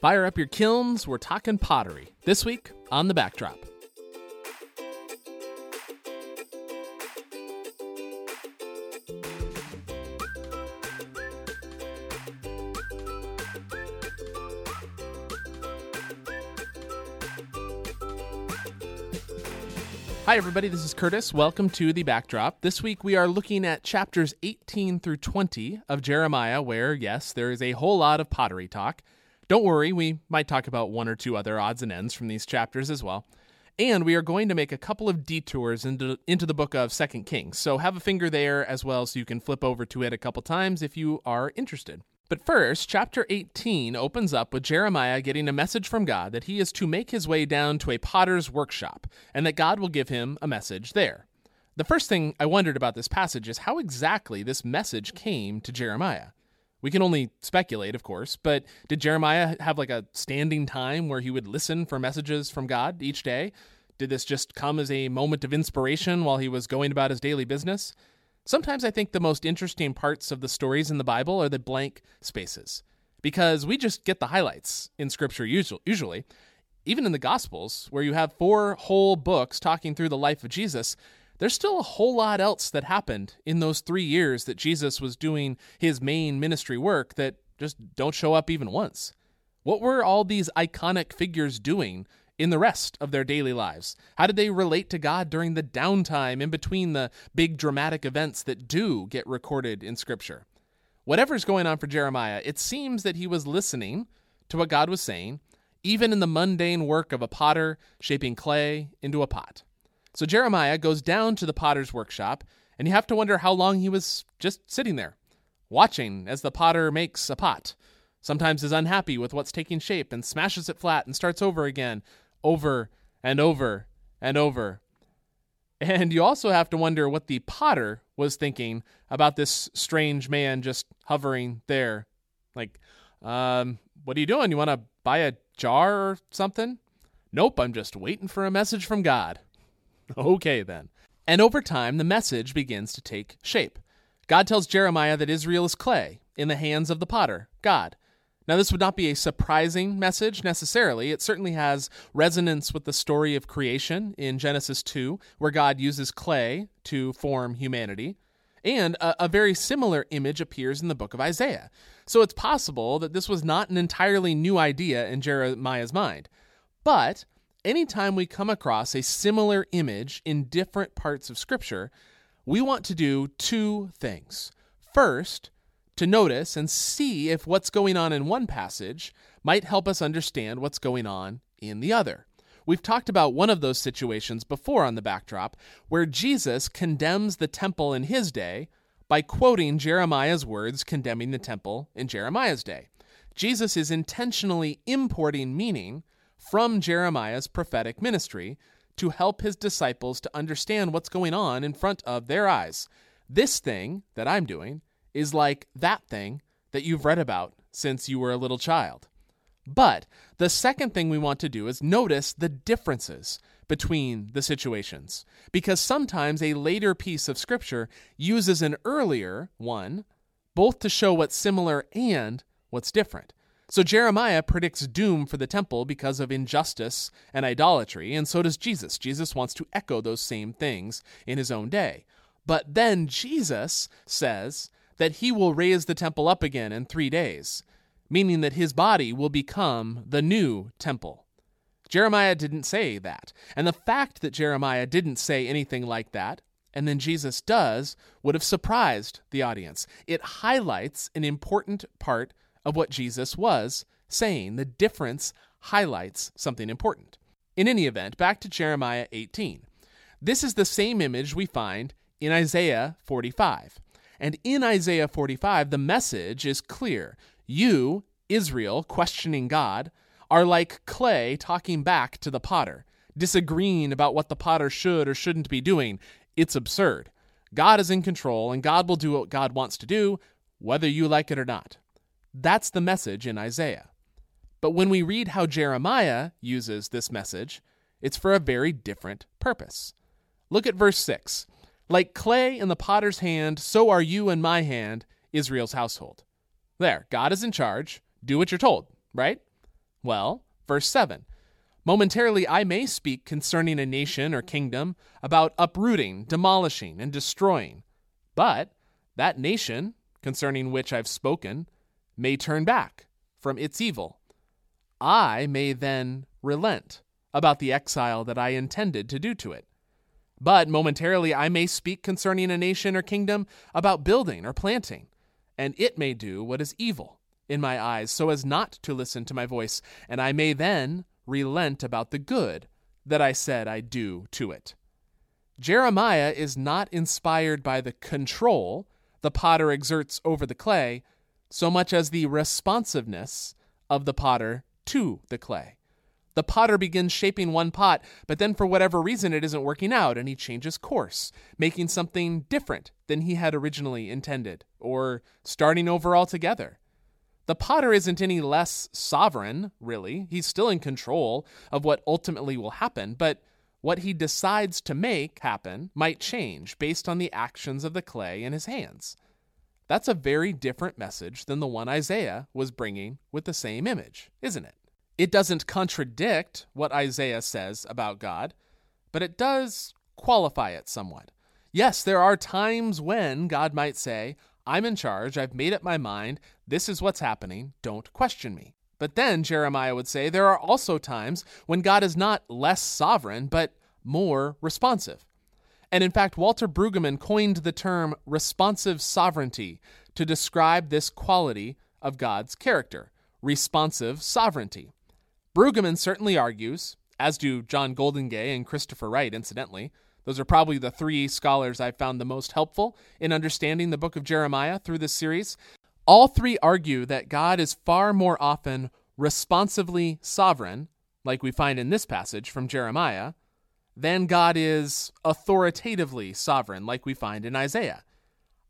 Fire up your kilns, we're talking pottery. This week on The Backdrop. Hi, everybody. This is Curtis. Welcome to the backdrop. This week we are looking at chapters 18 through 20 of Jeremiah, where, yes, there is a whole lot of pottery talk. Don't worry, we might talk about one or two other odds and ends from these chapters as well. And we are going to make a couple of detours into, into the book of Second Kings. So have a finger there as well so you can flip over to it a couple times if you are interested. But first, chapter 18 opens up with Jeremiah getting a message from God that he is to make his way down to a potter's workshop and that God will give him a message there. The first thing I wondered about this passage is how exactly this message came to Jeremiah. We can only speculate, of course, but did Jeremiah have like a standing time where he would listen for messages from God each day? Did this just come as a moment of inspiration while he was going about his daily business? Sometimes I think the most interesting parts of the stories in the Bible are the blank spaces because we just get the highlights in Scripture usually. Even in the Gospels, where you have four whole books talking through the life of Jesus, there's still a whole lot else that happened in those three years that Jesus was doing his main ministry work that just don't show up even once. What were all these iconic figures doing in the rest of their daily lives? How did they relate to God during the downtime in between the big dramatic events that do get recorded in Scripture? Whatever's going on for Jeremiah, it seems that he was listening to what God was saying, even in the mundane work of a potter shaping clay into a pot. So Jeremiah goes down to the potter's workshop, and you have to wonder how long he was just sitting there, watching as the potter makes a pot. Sometimes is unhappy with what's taking shape and smashes it flat and starts over again, over and over and over. And you also have to wonder what the potter was thinking about this strange man just hovering there. Like, um, what are you doing? You want to buy a jar or something? Nope, I'm just waiting for a message from God. okay, then. And over time, the message begins to take shape. God tells Jeremiah that Israel is clay in the hands of the potter, God. Now, this would not be a surprising message necessarily. It certainly has resonance with the story of creation in Genesis 2, where God uses clay to form humanity. And a, a, very similar image appears in the book of Isaiah. So it's possible that this was not an entirely new idea in Jeremiah's mind. But anytime we come across a similar image in different parts of Scripture, we want to do two things. First, to notice and see if what's going on in one passage might help us understand what's going on in the other. We've talked about one of those situations before on the backdrop, where Jesus condemns the temple in his day by quoting Jeremiah's words condemning the temple in Jeremiah's day. Jesus is intentionally importing meaning from Jeremiah's prophetic ministry to help his disciples to understand what's going on in front of their eyes. This thing that I'm doing is like that thing that you've read about since you were a little child. But the second thing we want to do is notice the differences between the situations, because sometimes a later piece of scripture uses an earlier one, both to show what's similar and what's different. So Jeremiah predicts doom for the temple because of injustice and idolatry, and so does Jesus. Jesus wants to echo those same things in his own day. But then Jesus says that he will raise the temple up again in three days, meaning that his body will become the new temple. Jeremiah didn't say that. And the fact that Jeremiah didn't say anything like that, and then Jesus does, would have surprised the audience. It highlights an important part of what Jesus was saying. The difference highlights something important. In any event, back to Jeremiah 18. This is the same image we find in Isaiah 45. And in Isaiah 45, the message is clear. You, Israel, questioning God, are like clay talking back to the potter, disagreeing about what the potter should or shouldn't be doing. It's absurd. God is in control, and God will do what God wants to do, whether you like it or not. That's the message in Isaiah. But when we read how Jeremiah uses this message, it's for a very different purpose. Look at verse 6. Like clay in the potter's hand, so are you in my hand, Israel's household. There, God is in charge. Do what you're told, right? Well, verse 7 Momentarily I may speak concerning a nation or kingdom, about uprooting, demolishing, and destroying. But that nation, concerning which I've spoken, may turn back from its evil. I may then relent about the exile that I intended to do to it. But momentarily I may speak concerning a nation or kingdom about building or planting, and it may do what is evil in my eyes, so as not to listen to my voice, and I may then relent about the good that I said I'd do to it. Jeremiah is not inspired by the control the potter exerts over the clay so much as the responsiveness of the potter to the clay. The potter begins shaping one pot, but then for whatever reason it isn't working out and he changes course, making something different than he had originally intended, or starting over altogether. The potter isn't any less sovereign, really. He's still in control of what ultimately will happen, but what he decides to make happen might change based on the actions of the clay in his hands. That's a very different message than the one Isaiah was bringing with the same image, isn't it? It doesn't contradict what Isaiah says about God, but it does qualify it somewhat. Yes, there are times when God might say, I'm in charge, I've made up my mind, this is what's happening, don't question me. But then Jeremiah would say there are also times when God is not less sovereign, but more responsive. And in fact, Walter Brueggemann coined the term responsive sovereignty to describe this quality of God's character responsive sovereignty. Brueggemann certainly argues, as do John Goldingay and Christopher Wright, incidentally. Those are probably the three scholars I've found the most helpful in understanding the book of Jeremiah through this series. All three argue that God is far more often responsively sovereign, like we find in this passage from Jeremiah, than God is authoritatively sovereign, like we find in Isaiah.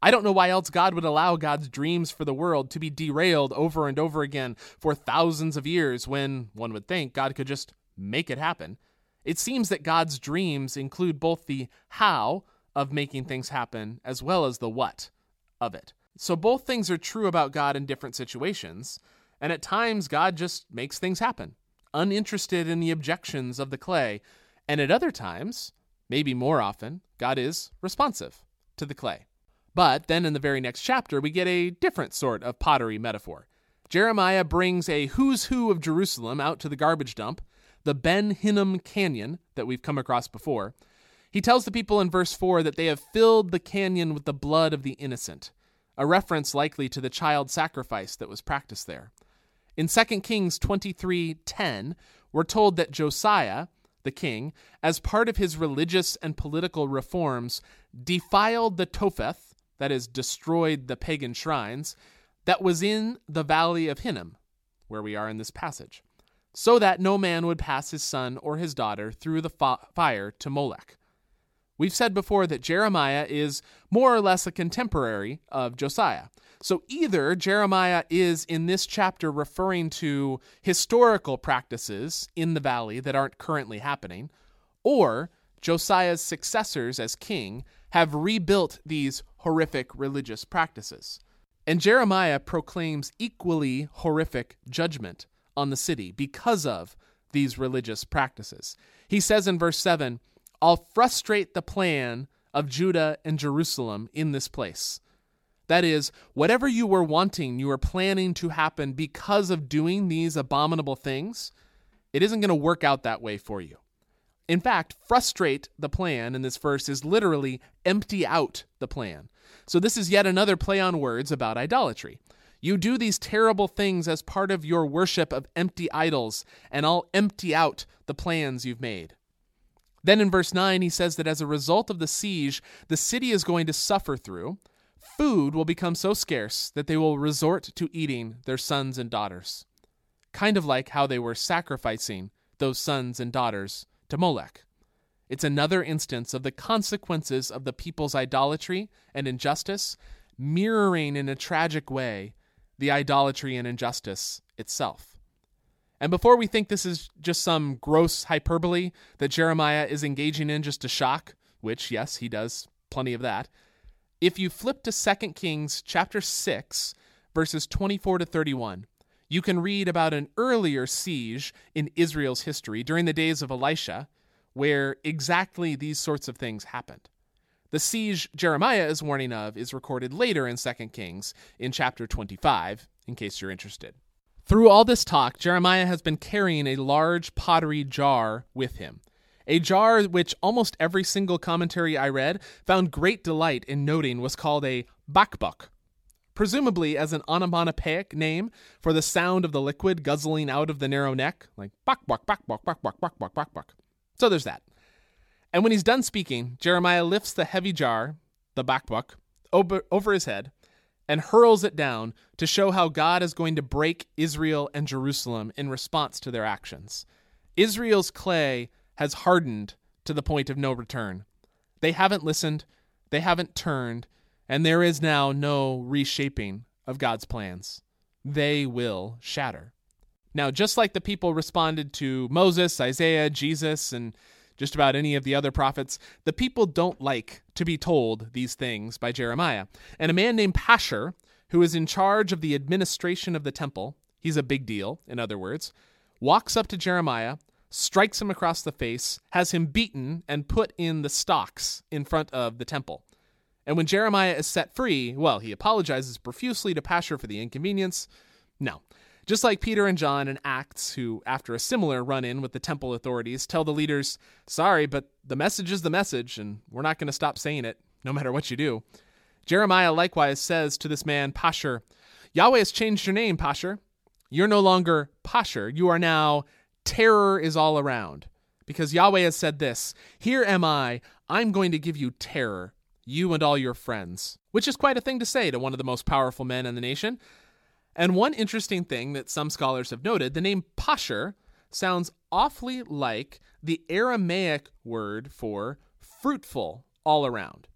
I don't know why else God would allow God's dreams for the world to be derailed over and over again for thousands of years when, one would think, God could just make it happen. It seems that God's dreams include both the how of making things happen as well as the what of it. So both things are true about God in different situations, and at times God just makes things happen, uninterested in the objections of the clay and at other times, maybe more often, God is responsive to the clay. But then in the very next chapter, we get a different sort of pottery metaphor. Jeremiah brings a who's who of Jerusalem out to the garbage dump, the Ben Hinnom Canyon that we've come across before. He tells the people in verse 4 that they have filled the canyon with the blood of the innocent, a reference likely to the child sacrifice that was practiced there. In 2 Kings 23:10, we're told that Josiah, the king, as part of his religious and political reforms, defiled the Topheth, that is, destroyed the pagan shrines, that was in the valley of Hinnom, where we are in this passage, so that no man would pass his son or his daughter through the fire to Molech. We've said before that Jeremiah is more or less a contemporary of Josiah. So either Jeremiah is in this chapter referring to historical practices in the valley that aren't currently happening, or Josiah's successors as king have rebuilt these horrific religious practices. And Jeremiah proclaims equally horrific judgment on the city because of these religious practices. He says in verse 7 I'll frustrate the plan of Judah and Jerusalem in this place. That is, whatever you were wanting, you were planning to happen because of doing these abominable things, it isn't going to work out that way for you. In fact, frustrate the plan in this verse is literally empty out the plan. So, this is yet another play on words about idolatry. You do these terrible things as part of your worship of empty idols, and I'll empty out the plans you've made. Then in verse 9, he says that as a result of the siege, the city is going to suffer through food will become so scarce that they will resort to eating their sons and daughters. Kind of like how they were sacrificing those sons and daughters to Molech. It's another instance of the consequences of the people's idolatry and injustice, mirroring in a tragic way the idolatry and injustice itself. And before we think this is just some gross hyperbole that Jeremiah is engaging in just to shock, which, yes, he does plenty of that, if you flip to 2 Kings chapter 6, verses 24 to 31, You can read about an earlier siege in Israel's history during the days of Elisha, where exactly these sorts of things happened. The siege Jeremiah is warning of is recorded later in 2 Kings in chapter 25, in case you're interested. Through all this talk, Jeremiah has been carrying a large pottery jar with him, a jar which almost every single commentary I read found great delight in noting was called a bakbuk, presumably as an onomatopoeic name for the sound of the liquid guzzling out of the narrow neck, like bakbuk, bakbuk, bakbuk, bakbuk, bakbuk. So there's that. And when he's done speaking, Jeremiah lifts the heavy jar, the bakbuk, over, over his head and hurls it down to show how God is going to break Israel and Jerusalem in response to their actions. Israel's clay has hardened to the point of no return. They haven't listened, they haven't turned, and there is now no reshaping of God's plans. They will shatter. Now, just like the people responded to Moses, Isaiah, Jesus, and just about any of the other prophets, the people don't like to be told these things by Jeremiah. And a man named Pashur, who is in charge of the administration of the temple, he's a big deal, in other words, walks up to Jeremiah, strikes him across the face, has him beaten, and put in the stocks in front of the temple. And when Jeremiah is set free, well, he apologizes profusely to Pashur for the inconvenience. No, just like Peter and John in Acts, who, after a similar run in with the temple authorities, tell the leaders, Sorry, but the message is the message, and we're not going to stop saying it, no matter what you do. Jeremiah likewise says to this man, Pashur, Yahweh has changed your name, Pashur. You're no longer Pashur. You are now Terror is all around. Because Yahweh has said this Here am I. I'm going to give you terror, you and all your friends. Which is quite a thing to say to one of the most powerful men in the nation. And one interesting thing that some scholars have noted the name Pashur sounds awfully like the Aramaic word for fruitful all around.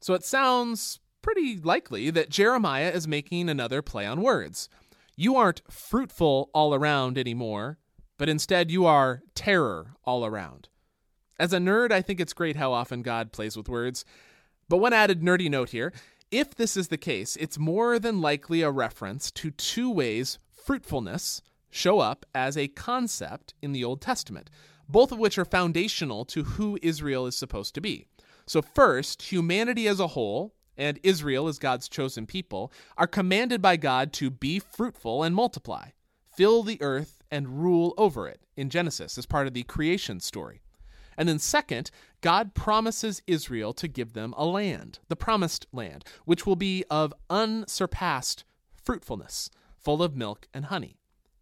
So it sounds pretty likely that Jeremiah is making another play on words. You aren't fruitful all around anymore, but instead you are terror all around. As a nerd, I think it's great how often God plays with words. But one added nerdy note here if this is the case, it's more than likely a reference to two ways fruitfulness show up as a concept in the Old Testament, both of which are foundational to who Israel is supposed to be. So, first, humanity as a whole, and Israel as God's chosen people, are commanded by God to be fruitful and multiply, fill the earth and rule over it in Genesis as part of the creation story. And then, second, God promises Israel to give them a land, the promised land, which will be of unsurpassed fruitfulness, full of milk and honey.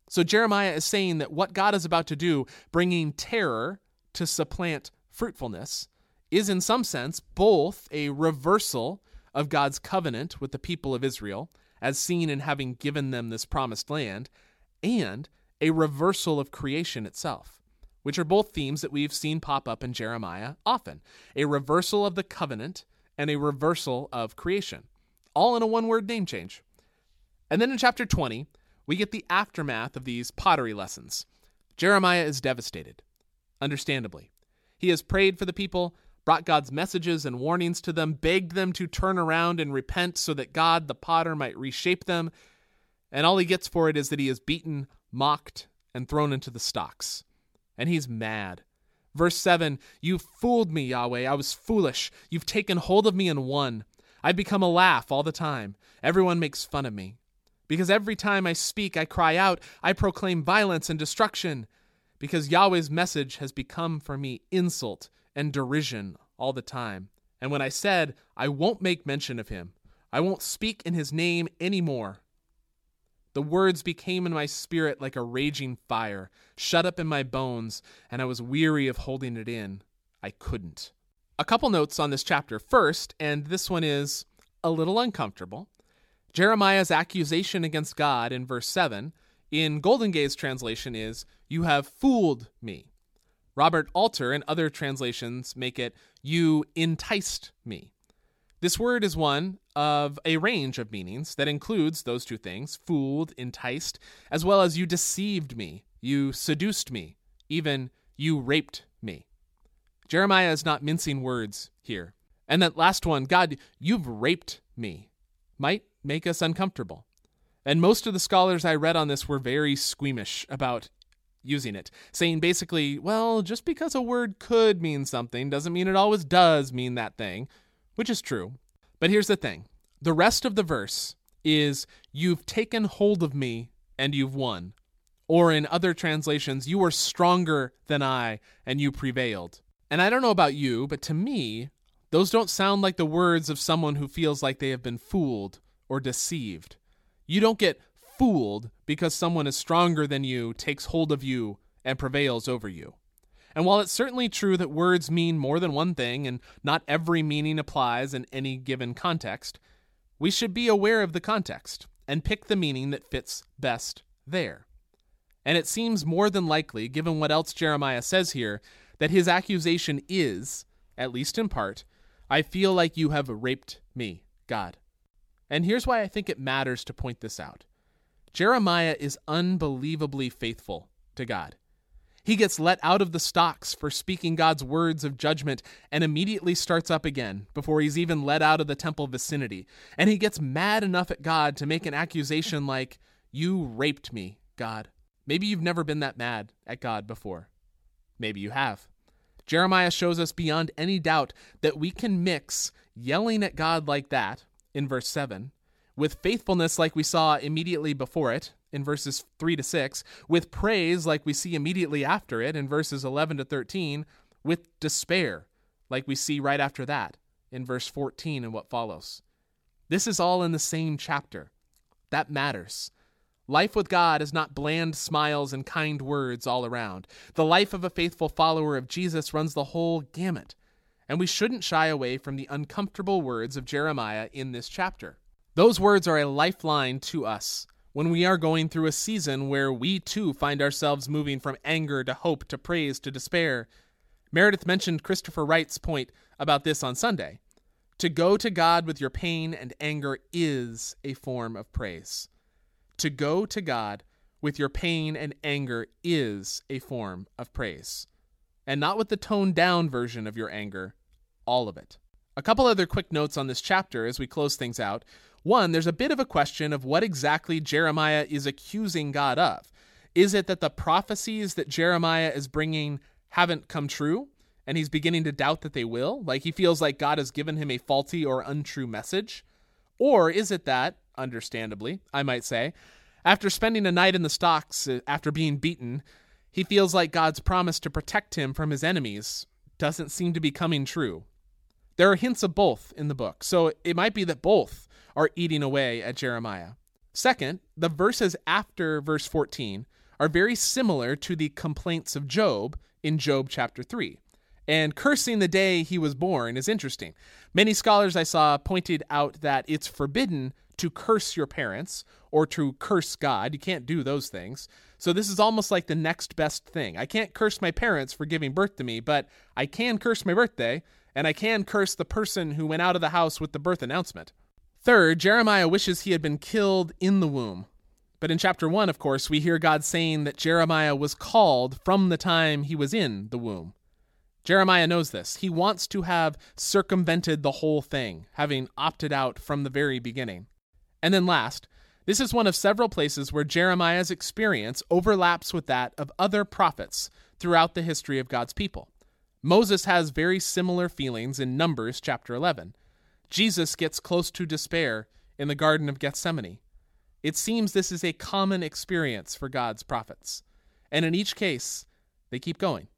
So, Jeremiah is saying that what God is about to do, bringing terror to supplant fruitfulness, is in some sense both a reversal of God's covenant with the people of Israel, as seen in having given them this promised land, and a reversal of creation itself which are both themes that we've seen pop up in Jeremiah often a reversal of the covenant and a reversal of creation, all in a one word name change. And then in chapter 20, we get the aftermath of these pottery lessons. Jeremiah is devastated, understandably. He has prayed for the people, brought God's messages and warnings to them, begged them to turn around and repent so that God, the potter, might reshape them. And all he gets for it is that he is beaten, mocked, and thrown into the stocks and he's mad. Verse 7 You fooled me, Yahweh. I was foolish. You've taken hold of me and won. I've become a laugh all the time. Everyone makes fun of me. Because every time I speak, I cry out, I proclaim violence and destruction. Because Yahweh's message has become for me insult and derision all the time. And when I said, I won't make mention of him, I won't speak in his name any more, the words became in my spirit like a raging fire, shut up in my bones, and I was weary of holding it in. I couldn't. A couple notes on this chapter. First, and this one is a little uncomfortable. Jeremiah's accusation against God in verse 7 in Goldingay's translation is, You have fooled me. Robert Alter and other translations make it, You enticed me. This word is one of a range of meanings that includes those two things fooled, enticed, as well as you deceived me, you seduced me, even you raped me. Jeremiah is not mincing words here. And that last one, God, you've raped me, might make us uncomfortable. And most of the scholars I read on this were very squeamish about using it, saying basically, well, just because a word could mean something doesn't mean it always does mean that thing, which is true. But here's the thing the rest of the verse is, You've taken hold of me and you've won. Or in other translations, You are stronger than I and you prevailed. And I don't know about you, but to me, those don't sound like the words of someone who feels like they have been fooled or deceived. You don't get fooled because someone is stronger than you, takes hold of you, and prevails over you. And while it's certainly true that words mean more than one thing and not every meaning applies in any given context, we should be aware of the context and pick the meaning that fits best there. And it seems more than likely, given what else Jeremiah says here, that his accusation is, at least in part, I feel like you have raped me, God. And here's why I think it matters to point this out. Jeremiah is unbelievably faithful to God. He gets let out of the stocks for speaking God's words of judgment and immediately starts up again before he's even let out of the temple vicinity. And he gets mad enough at God to make an accusation like, You raped me, God. Maybe you've never been that mad at God before. Maybe you have. Jeremiah shows us beyond any doubt that we can mix yelling at God like that in verse 7 with faithfulness like we saw immediately before it in verses 3 to 6, with praise like we see immediately after it in verses 11 to 13, with despair like we see right after that in verse 14 and what follows. This is all in the same chapter. That matters. Life with God is not bland smiles and kind words all around. The life of a faithful follower of Jesus runs the whole gamut, and we shouldn't shy away from the uncomfortable words of Jeremiah in this chapter. Those words are a lifeline to us when we are going through a season where we too find ourselves moving from anger to hope to praise to despair. Meredith mentioned Christopher Wright's point about this on Sunday. To go to God with your pain and anger is a form of praise. To go to God with your pain and anger is a form of praise. And not with the toned down version of your anger, all of it. A couple other quick notes on this chapter as we close things out. One, there's a bit of a question of what exactly Jeremiah is accusing God of. Is it that the prophecies that Jeremiah is bringing haven't come true? And he's beginning to doubt that they will? Like he feels like God has given him a faulty or untrue message? Or is it that, understandably, I might say, after spending a night in the stocks uh, after being beaten, he feels like God's promise to protect him from his enemies doesn't seem to be coming true? There are hints of both in the book, so it might be that both are eating away at Jeremiah. Second, the verses after verse 14 are very similar to the complaints of Job in Job chapter 3. And cursing the day he was born is interesting. Many scholars I saw pointed out that it's forbidden to curse your parents or to curse God. You can't do those things. So this is almost like the next best thing. I can't curse my parents for giving birth to me, but I can curse my birthday, and I can curse the person who went out of the house with the birth announcement. Third, Jeremiah wishes he had been killed in the womb. But in chapter 1, of course, we hear God saying that Jeremiah was called from the time he was in the womb. Jeremiah knows this. He wants to have circumvented the whole thing, having opted out from the very beginning. And then last, this is one of several places where Jeremiah's experience overlaps with that of other prophets throughout the history of God's people. Moses has very similar feelings in Numbers chapter 11. Jesus gets close to despair in the Garden of Gethsemane. It seems this is a common experience for God's prophets. And in each case, they keep going.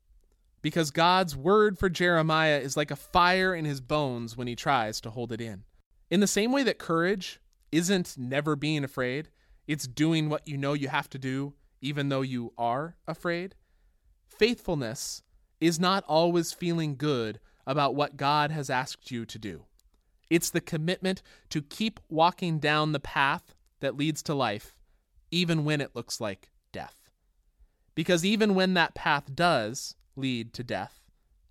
Because God's word for Jeremiah is like a fire in his bones when he tries to hold it in. In the same way that courage isn't never being afraid, it's doing what you know you have to do, even though you are afraid. Faithfulness is not always feeling good about what God has asked you to do. It's the commitment to keep walking down the path that leads to life, even when it looks like death. Because even when that path does lead to death,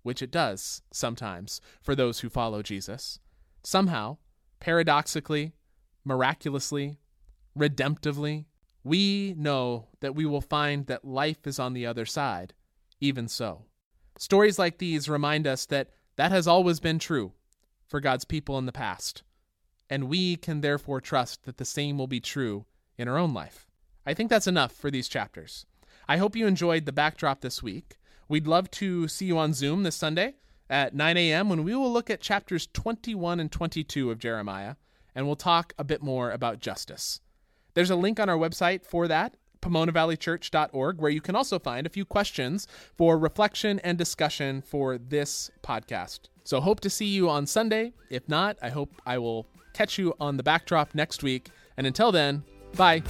which it does sometimes for those who follow Jesus, somehow, paradoxically, miraculously, redemptively, we know that we will find that life is on the other side, even so. Stories like these remind us that that has always been true for God's people in the past, and we can therefore trust that the same will be true in our own life. I think that's enough for these chapters. I hope you enjoyed the backdrop this week. We'd love to see you on Zoom this Sunday at 9 a.m. when we will look at chapters 21 and 22 of Jeremiah, and we'll talk a bit more about justice. There's a link on our website for that, PomonaValleyChurch.org, where you can also find a few questions for reflection and discussion for this podcast. So hope to see you on Sunday. If not, I hope I will catch you on the backdrop next week. And until then, bye.